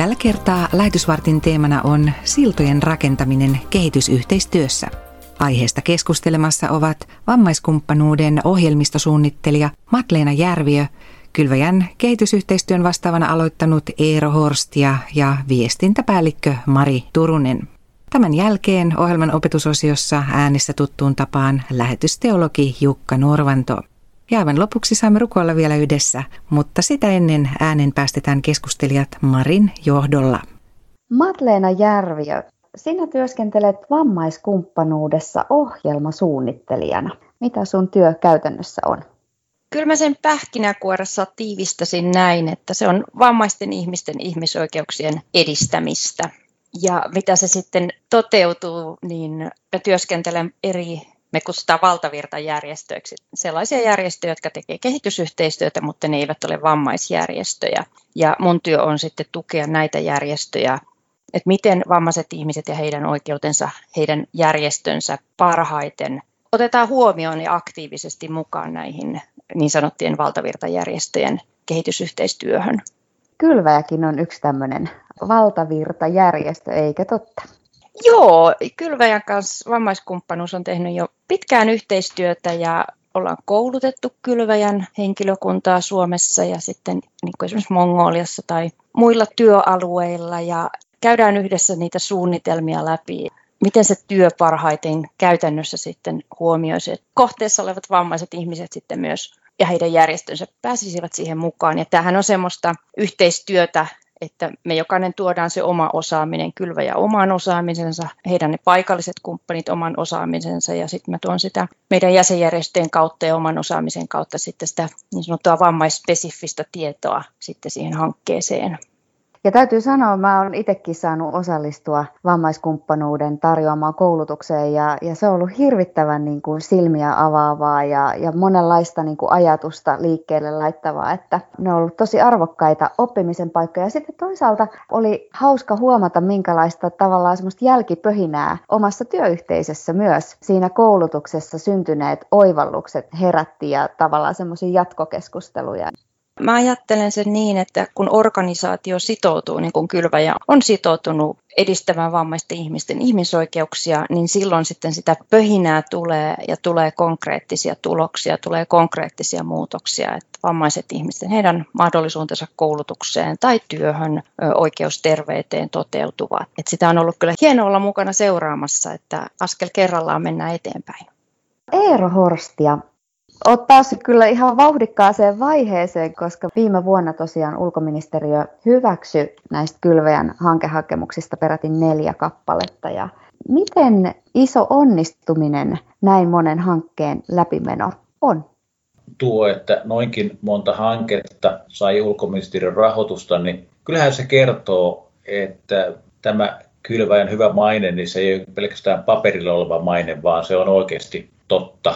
Tällä kertaa lähetysvartin teemana on siltojen rakentaminen kehitysyhteistyössä. Aiheesta keskustelemassa ovat vammaiskumppanuuden ohjelmistosuunnittelija Matleena Järviö, Kylväjän kehitysyhteistyön vastaavana aloittanut Eero Horstia ja viestintäpäällikkö Mari Turunen. Tämän jälkeen ohjelman opetusosiossa äänessä tuttuun tapaan lähetysteologi Jukka Norvanto. Ja aivan lopuksi saamme rukoilla vielä yhdessä, mutta sitä ennen äänen päästetään keskustelijat Marin johdolla. Matleena Järviö, sinä työskentelet vammaiskumppanuudessa ohjelmasuunnittelijana. Mitä sun työ käytännössä on? Kyllä mä sen pähkinäkuoressa tiivistäsin näin, että se on vammaisten ihmisten ihmisoikeuksien edistämistä. Ja mitä se sitten toteutuu, niin mä työskentelen eri me kutsutaan valtavirtajärjestöiksi sellaisia järjestöjä, jotka tekevät kehitysyhteistyötä, mutta ne eivät ole vammaisjärjestöjä. Ja mun työ on sitten tukea näitä järjestöjä, että miten vammaiset ihmiset ja heidän oikeutensa, heidän järjestönsä parhaiten otetaan huomioon ja aktiivisesti mukaan näihin niin sanottujen valtavirtajärjestöjen kehitysyhteistyöhön. Kylväjäkin on yksi tämmöinen valtavirtajärjestö, eikä totta? Joo, Kylväjän kanssa vammaiskumppanuus on tehnyt jo pitkään yhteistyötä ja ollaan koulutettu Kylväjän henkilökuntaa Suomessa ja sitten niin kuin esimerkiksi Mongoliassa tai muilla työalueilla ja käydään yhdessä niitä suunnitelmia läpi, miten se työ parhaiten käytännössä sitten huomioisi, että kohteessa olevat vammaiset ihmiset sitten myös ja heidän järjestönsä pääsisivät siihen mukaan. Ja tämähän on semmoista yhteistyötä, että me jokainen tuodaan se oma osaaminen, kylväjä oman osaamisensa, heidän ne paikalliset kumppanit oman osaamisensa ja sitten mä tuon sitä meidän jäsenjärjestöjen kautta ja oman osaamisen kautta sitten sitä niin sanottua vammaispesifistä tietoa sitten siihen hankkeeseen. Ja täytyy sanoa, mä olen itsekin saanut osallistua vammaiskumppanuuden tarjoamaan koulutukseen ja, ja se on ollut hirvittävän niin kuin silmiä avaavaa ja, ja monenlaista niin kuin ajatusta liikkeelle laittavaa, että ne on ollut tosi arvokkaita oppimisen paikkoja. Ja sitten toisaalta oli hauska huomata, minkälaista tavallaan semmoista jälkipöhinää omassa työyhteisössä myös siinä koulutuksessa syntyneet oivallukset herätti ja tavallaan semmoisia jatkokeskusteluja. Mä ajattelen sen niin, että kun organisaatio sitoutuu, niin kuin Kylväjä on sitoutunut edistämään vammaisten ihmisten ihmisoikeuksia, niin silloin sitten sitä pöhinää tulee ja tulee konkreettisia tuloksia, tulee konkreettisia muutoksia, että vammaiset ihmisten, heidän mahdollisuutensa koulutukseen tai työhön, oikeusterveyteen toteutuvat. Että sitä on ollut kyllä hienoa olla mukana seuraamassa, että askel kerrallaan mennään eteenpäin. Eero Horstia, Olet päässyt kyllä ihan vauhdikkaaseen vaiheeseen, koska viime vuonna tosiaan ulkoministeriö hyväksyi näistä kylväjän hankehakemuksista peräti neljä kappaletta. Ja miten iso onnistuminen näin monen hankkeen läpimeno on? Tuo, että noinkin monta hanketta sai ulkoministeriön rahoitusta, niin kyllähän se kertoo, että tämä kylväjän hyvä maine, niin se ei ole pelkästään paperilla oleva maine, vaan se on oikeasti totta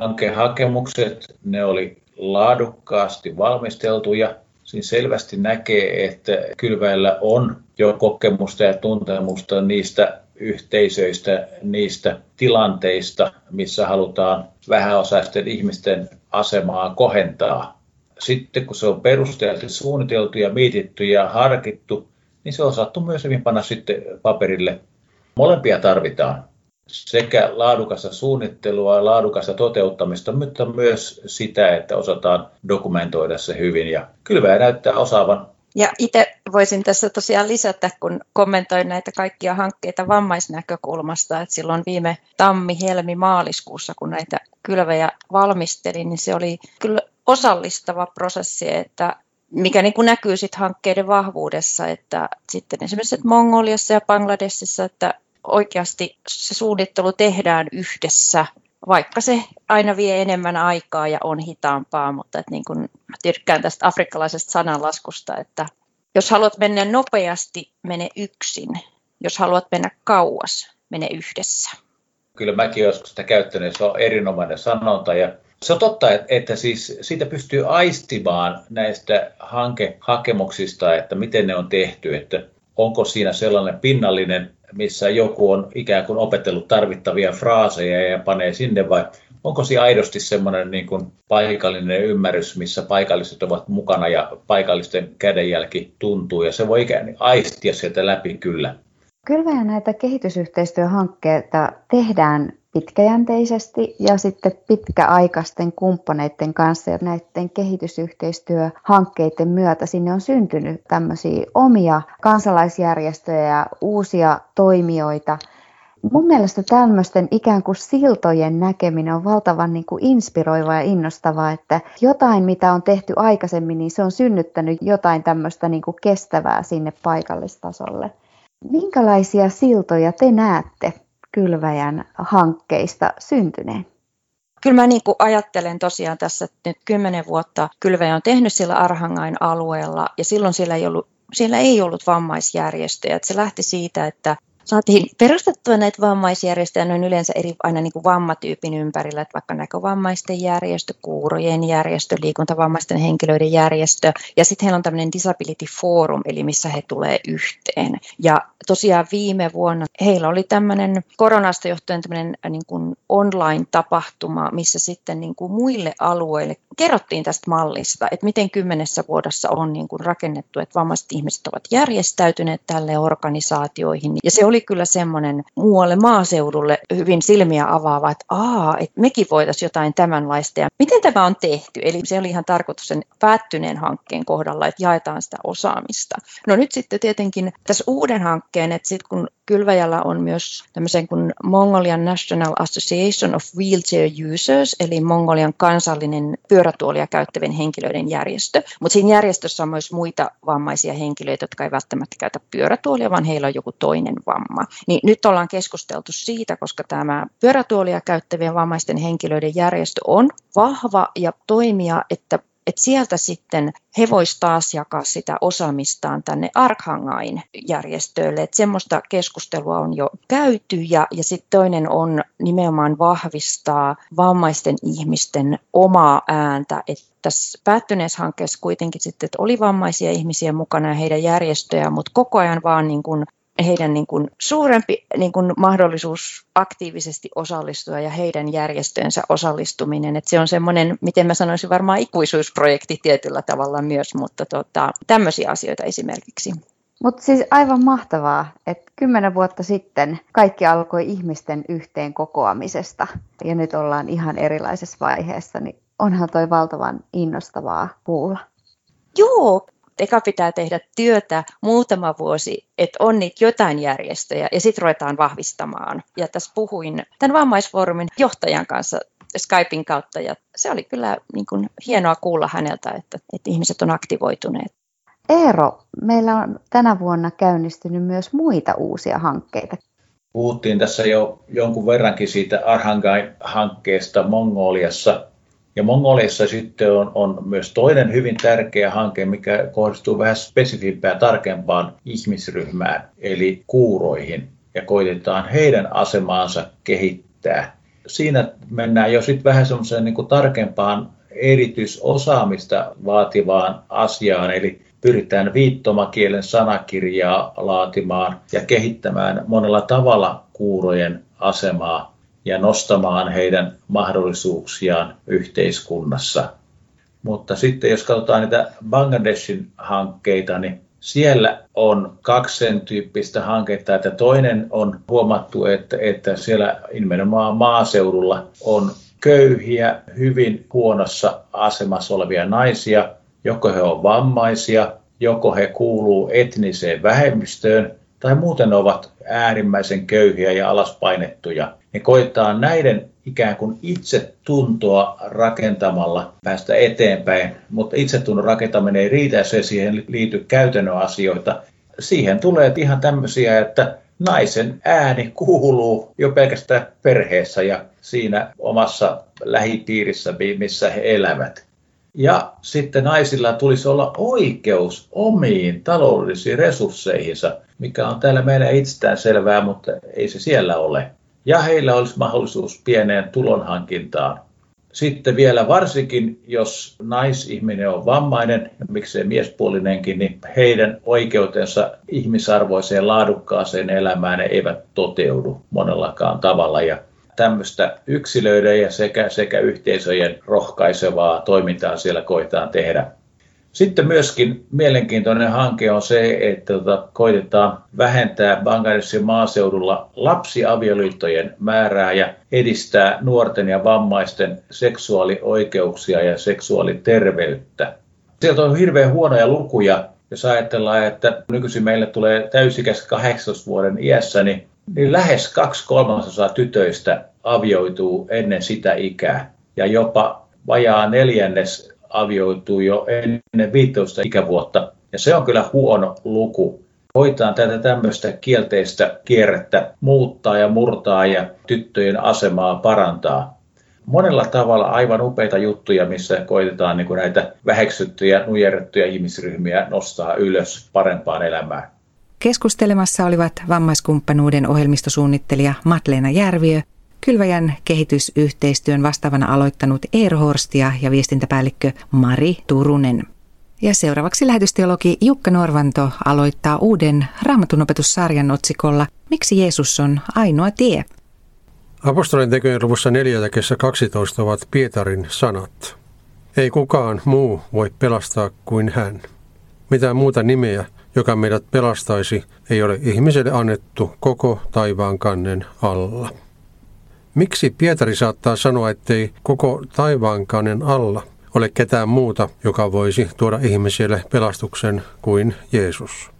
hankehakemukset, ne oli laadukkaasti valmisteltuja. Siinä selvästi näkee, että kylväillä on jo kokemusta ja tuntemusta niistä yhteisöistä, niistä tilanteista, missä halutaan vähäosaisten ihmisten asemaa kohentaa. Sitten kun se on perusteltu, suunniteltu ja mietitty ja harkittu, niin se on saattu myös hyvin panna sitten paperille. Molempia tarvitaan sekä laadukasta suunnittelua ja laadukasta toteuttamista, mutta myös sitä, että osataan dokumentoida se hyvin. Ja kylväjä näyttää osaavan ja itse voisin tässä tosiaan lisätä, kun kommentoin näitä kaikkia hankkeita vammaisnäkökulmasta, että silloin viime tammi, helmi, maaliskuussa, kun näitä kylväjä valmistelin, niin se oli kyllä osallistava prosessi, että mikä niin kuin näkyy sitten hankkeiden vahvuudessa, että sitten esimerkiksi että Mongoliassa ja Bangladesissa, että oikeasti se suunnittelu tehdään yhdessä, vaikka se aina vie enemmän aikaa ja on hitaampaa, mutta että niin kuin tykkään tästä afrikkalaisesta sananlaskusta, että jos haluat mennä nopeasti, mene yksin. Jos haluat mennä kauas, mene yhdessä. Kyllä mäkin joskus sitä käyttänyt, se on erinomainen sanonta ja se on totta, että siis siitä pystyy aistimaan näistä hankehakemuksista, että miten ne on tehty, että onko siinä sellainen pinnallinen missä joku on ikään kuin opetellut tarvittavia fraaseja ja panee sinne vai onko siinä aidosti semmoinen niin kuin paikallinen ymmärrys, missä paikalliset ovat mukana ja paikallisten kädenjälki tuntuu ja se voi ikään aistia sieltä läpi kyllä. Kyllä näitä kehitysyhteistyöhankkeita tehdään pitkäjänteisesti ja sitten pitkäaikaisten kumppaneiden kanssa ja näiden kehitysyhteistyöhankkeiden myötä sinne on syntynyt tämmöisiä omia kansalaisjärjestöjä ja uusia toimijoita. Mun mielestä tämmöisten ikään kuin siltojen näkeminen on valtavan niin kuin inspiroivaa ja innostavaa, että jotain mitä on tehty aikaisemmin, niin se on synnyttänyt jotain tämmöistä niin kuin kestävää sinne paikallistasolle. Minkälaisia siltoja te näette Kylväjän hankkeista syntyneen? Kyllä mä niin ajattelen tosiaan tässä, että nyt kymmenen vuotta Kylväjä on tehnyt sillä Arhangain alueella ja silloin siellä ei ollut, siellä ei ollut vammaisjärjestöjä. Se lähti siitä, että saatiin perustettua näitä vammaisjärjestöjä noin yleensä eri aina niin kuin vammatyypin ympärillä, että vaikka näkövammaisten järjestö, kuurojen järjestö, liikuntavammaisten henkilöiden järjestö ja sitten heillä on tämmöinen Disability Forum, eli missä he tulee yhteen. Ja tosiaan viime vuonna heillä oli tämmöinen koronasta johtuen tämmöinen äh, niin kuin online-tapahtuma, missä sitten niin kuin muille alueille kerrottiin tästä mallista, että miten kymmenessä vuodessa on niin kuin rakennettu, että vammaiset ihmiset ovat järjestäytyneet tälle organisaatioihin. Ja se oli kyllä semmoinen muualle maaseudulle hyvin silmiä avaava, että aa, että mekin voitaisiin jotain tämänlaista. Ja miten tämä on tehty? Eli se oli ihan tarkoitus sen päättyneen hankkeen kohdalla, että jaetaan sitä osaamista. No nyt sitten tietenkin tässä uuden hankkeen, että sitten kun Kylväjällä on myös tämmöisen kuin Mongolian National Association of Wheelchair Users, eli Mongolian kansallinen pyörätuolia käyttävien henkilöiden järjestö. Mutta siinä järjestössä on myös muita vammaisia henkilöitä, jotka ei välttämättä käytä pyörätuolia, vaan heillä on joku toinen vamma. Niin nyt ollaan keskusteltu siitä, koska tämä pyörätuolia käyttävien vammaisten henkilöiden järjestö on vahva ja toimia, että että sieltä sitten he voisivat taas jakaa sitä osaamistaan tänne Arkhangain järjestöille. Että semmoista keskustelua on jo käyty ja, ja sitten toinen on nimenomaan vahvistaa vammaisten ihmisten omaa ääntä. Että tässä päättyneessä hankkeessa kuitenkin sitten, että oli vammaisia ihmisiä mukana ja heidän järjestöjä, mutta koko ajan vaan niin kuin heidän niin kuin suurempi niin kuin mahdollisuus aktiivisesti osallistua ja heidän järjestöönsä osallistuminen. Että se on semmoinen, miten mä sanoisin, varmaan ikuisuusprojekti tietyllä tavalla myös, mutta tota, tämmöisiä asioita esimerkiksi. Mutta siis aivan mahtavaa, että kymmenen vuotta sitten kaikki alkoi ihmisten yhteen kokoamisesta ja nyt ollaan ihan erilaisessa vaiheessa, niin onhan toi valtavan innostavaa kuulla. Joo, eka pitää tehdä työtä muutama vuosi, että on niitä jotain järjestöjä ja sitten ruvetaan vahvistamaan. Ja tässä puhuin tämän vammaisfoorumin johtajan kanssa Skypein kautta ja se oli kyllä niin kuin hienoa kuulla häneltä, että, että ihmiset on aktivoituneet. Eero, meillä on tänä vuonna käynnistynyt myös muita uusia hankkeita. Puhuttiin tässä jo jonkun verrankin siitä Arhangain-hankkeesta Mongoliassa. Ja Mongoliassa sitten on, on myös toinen hyvin tärkeä hanke, mikä kohdistuu vähän spesifimpään, tarkempaan ihmisryhmään, eli kuuroihin, ja koitetaan heidän asemaansa kehittää. Siinä mennään jo sitten vähän semmoiseen niin tarkempaan erityisosaamista vaativaan asiaan, eli pyritään viittomakielen sanakirjaa laatimaan ja kehittämään monella tavalla kuurojen asemaa ja nostamaan heidän mahdollisuuksiaan yhteiskunnassa. Mutta sitten jos katsotaan niitä Bangladeshin hankkeita, niin siellä on kaksi sen tyyppistä hanketta, että toinen on huomattu, että, että siellä nimenomaan maaseudulla on köyhiä, hyvin huonossa asemassa olevia naisia, joko he ovat vammaisia, joko he kuuluu etniseen vähemmistöön, tai muuten ovat äärimmäisen köyhiä ja alaspainettuja niin koittaa näiden ikään kuin itse tuntoa rakentamalla päästä eteenpäin, mutta itsetunnon rakentaminen ei riitä, jos ei siihen liity käytännön asioita. Siihen tulee ihan tämmöisiä, että naisen ääni kuuluu jo pelkästään perheessä ja siinä omassa lähipiirissä, missä he elävät. Ja sitten naisilla tulisi olla oikeus omiin taloudellisiin resursseihinsa, mikä on täällä meillä itsestään selvää, mutta ei se siellä ole ja heillä olisi mahdollisuus pieneen tulonhankintaan. Sitten vielä varsinkin, jos naisihminen on vammainen, miksei miespuolinenkin, niin heidän oikeutensa ihmisarvoiseen laadukkaaseen elämään eivät toteudu monellakaan tavalla. Ja tämmöistä yksilöiden ja sekä, sekä yhteisöjen rohkaisevaa toimintaa siellä koetaan tehdä. Sitten myöskin mielenkiintoinen hanke on se, että tota, koitetaan vähentää Bangladesin maaseudulla lapsiavioliittojen määrää ja edistää nuorten ja vammaisten seksuaalioikeuksia ja seksuaaliterveyttä. Sieltä on hirveän huonoja lukuja, jos ajatellaan, että nykyisin meille tulee täysikäs 18 vuoden iässä, niin, niin lähes kaksi kolmasosaa tytöistä avioituu ennen sitä ikää. Ja jopa vajaa neljännes avioituu jo ennen 15 ikävuotta. Ja se on kyllä huono luku. Hoitaan tätä tämmöistä kielteistä kierrettä muuttaa ja murtaa ja tyttöjen asemaa parantaa. Monella tavalla aivan upeita juttuja, missä koitetaan niin kuin näitä väheksyttyjä, nujerrettuja ihmisryhmiä nostaa ylös parempaan elämään. Keskustelemassa olivat vammaiskumppanuuden ohjelmistosuunnittelija Matleena Järviö Kylväjän kehitysyhteistyön vastaavana aloittanut Eero Horstia ja viestintäpäällikkö Mari Turunen. Ja seuraavaksi lähetysteologi Jukka Norvanto aloittaa uuden raamatunopetussarjan otsikolla Miksi Jeesus on ainoa tie? Apostolien tekojen luvussa 4 ja 12 ovat Pietarin sanat. Ei kukaan muu voi pelastaa kuin hän. Mitään muuta nimeä, joka meidät pelastaisi, ei ole ihmiselle annettu koko taivaan kannen alla. Miksi Pietari saattaa sanoa, ettei koko taivaankannen alla ole ketään muuta, joka voisi tuoda ihmisille pelastuksen kuin Jeesus?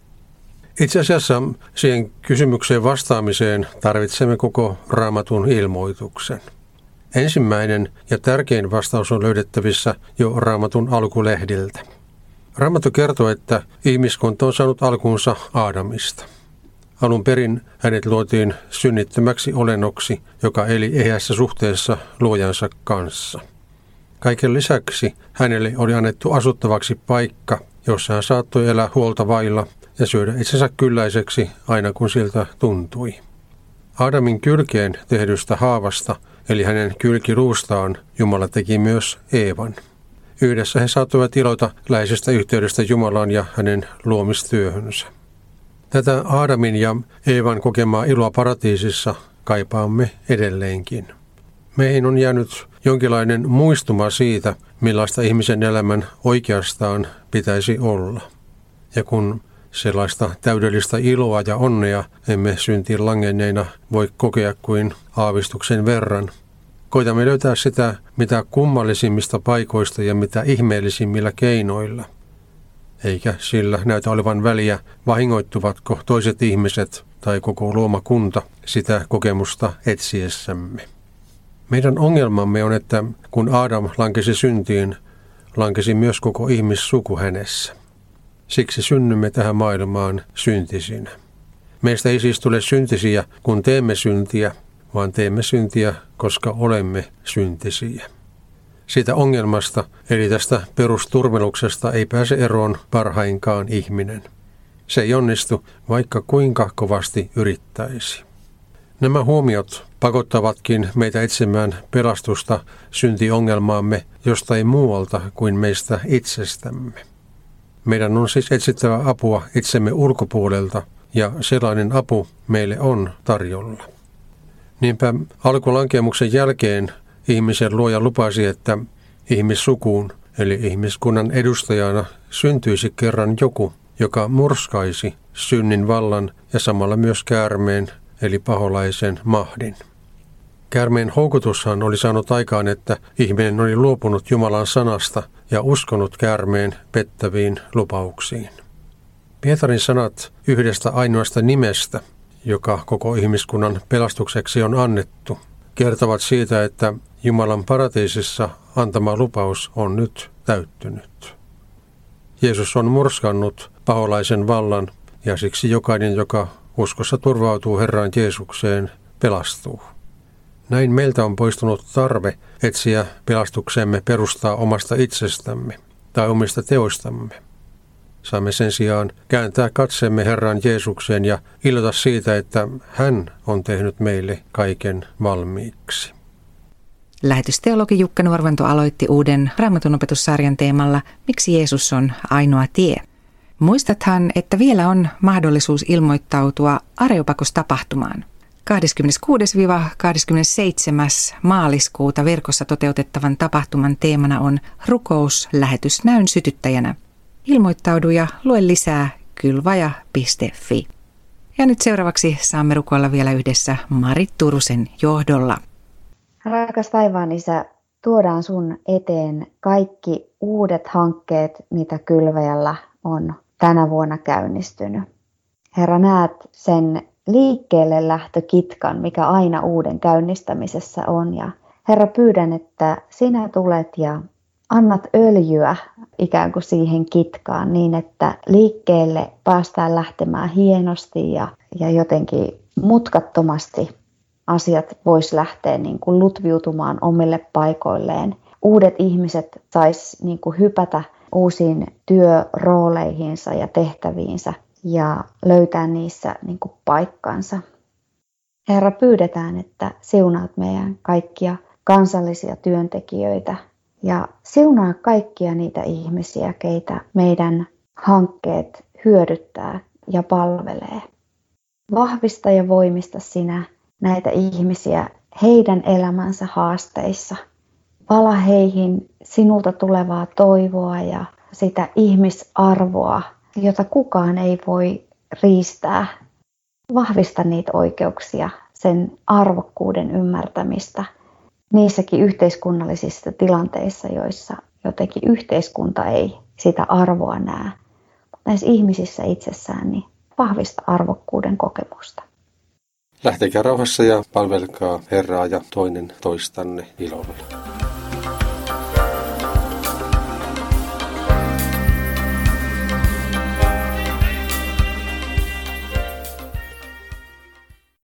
Itse asiassa siihen kysymykseen vastaamiseen tarvitsemme koko raamatun ilmoituksen. Ensimmäinen ja tärkein vastaus on löydettävissä jo raamatun alkulehdiltä. Raamattu kertoo, että ihmiskunta on saanut alkuunsa Aadamista. Alun perin hänet luotiin synnittömäksi olennoksi, joka eli ehässä suhteessa luojansa kanssa. Kaiken lisäksi hänelle oli annettu asuttavaksi paikka, jossa hän saattoi elää huolta vailla ja syödä itsensä kylläiseksi aina kun siltä tuntui. Adamin kylkeen tehdystä haavasta, eli hänen kylkiruustaan, Jumala teki myös Eevan. Yhdessä he saattoivat iloita läheisestä yhteydestä Jumalaan ja hänen luomistyöhönsä. Tätä Aadamin ja Eevan kokemaa iloa paratiisissa kaipaamme edelleenkin. Meihin on jäänyt jonkinlainen muistuma siitä, millaista ihmisen elämän oikeastaan pitäisi olla. Ja kun sellaista täydellistä iloa ja onnea emme syntiin langenneina voi kokea kuin aavistuksen verran, koitamme löytää sitä mitä kummallisimmista paikoista ja mitä ihmeellisimmillä keinoilla – eikä sillä näytä olevan väliä, vahingoittuvatko toiset ihmiset tai koko luomakunta sitä kokemusta etsiessämme. Meidän ongelmamme on, että kun Adam lankesi syntiin, lankesi myös koko ihmissuku hänessä. Siksi synnymme tähän maailmaan syntisinä. Meistä ei siis tule syntisiä, kun teemme syntiä, vaan teemme syntiä, koska olemme syntisiä. Siitä ongelmasta, eli tästä perusturmeluksesta, ei pääse eroon parhainkaan ihminen. Se ei onnistu, vaikka kuinka kovasti yrittäisi. Nämä huomiot pakottavatkin meitä etsimään pelastusta syntiongelmaamme jostain muualta kuin meistä itsestämme. Meidän on siis etsittävä apua itsemme ulkopuolelta, ja sellainen apu meille on tarjolla. Niinpä alkulankemuksen jälkeen ihmisen luoja lupasi, että ihmissukuun, eli ihmiskunnan edustajana, syntyisi kerran joku, joka murskaisi synnin vallan ja samalla myös käärmeen, eli paholaisen mahdin. Käärmeen houkutushan oli saanut aikaan, että ihminen oli luopunut Jumalan sanasta ja uskonut käärmeen pettäviin lupauksiin. Pietarin sanat yhdestä ainoasta nimestä, joka koko ihmiskunnan pelastukseksi on annettu, kertovat siitä, että Jumalan paratiisissa antama lupaus on nyt täyttynyt. Jeesus on murskannut paholaisen vallan ja siksi jokainen, joka uskossa turvautuu Herran Jeesukseen, pelastuu. Näin meiltä on poistunut tarve etsiä pelastuksemme perustaa omasta itsestämme tai omista teoistamme. Saamme sen sijaan kääntää katsemme Herran Jeesukseen ja iloita siitä, että hän on tehnyt meille kaiken valmiiksi. Lähetysteologi Jukka Nuorvanto aloitti uuden raamatunopetussarjan teemalla Miksi Jeesus on ainoa tie? Muistathan, että vielä on mahdollisuus ilmoittautua Areopakos-tapahtumaan. 26-27. maaliskuuta verkossa toteutettavan tapahtuman teemana on rukous lähetysnäyn sytyttäjänä. Ilmoittaudu ja lue lisää kylvaja.fi. Ja nyt seuraavaksi saamme rukoilla vielä yhdessä Marit Turusen johdolla. Rakas taivaan isä, tuodaan sun eteen kaikki uudet hankkeet, mitä kylväjällä on tänä vuonna käynnistynyt. Herra, näet sen liikkeelle lähtökitkan, mikä aina uuden käynnistämisessä on. Ja Herra, pyydän, että sinä tulet ja annat öljyä ikään kuin siihen kitkaan niin, että liikkeelle päästään lähtemään hienosti ja, ja jotenkin mutkattomasti asiat vois lähteä niin kuin lutviutumaan omille paikoilleen. Uudet ihmiset sais niin kuin hypätä uusiin työrooleihinsa ja tehtäviinsä ja löytää niissä niin kuin paikkansa. Herra, pyydetään, että siunaat meidän kaikkia kansallisia työntekijöitä ja siunaa kaikkia niitä ihmisiä, keitä meidän hankkeet hyödyttää ja palvelee. Vahvista ja voimista sinä näitä ihmisiä heidän elämänsä haasteissa. Vala heihin sinulta tulevaa toivoa ja sitä ihmisarvoa, jota kukaan ei voi riistää. Vahvista niitä oikeuksia, sen arvokkuuden ymmärtämistä niissäkin yhteiskunnallisissa tilanteissa, joissa jotenkin yhteiskunta ei sitä arvoa näe. Näissä ihmisissä itsessään niin vahvista arvokkuuden kokemusta. Lähtekää rauhassa ja palvelkaa Herraa ja toinen toistanne ilolla.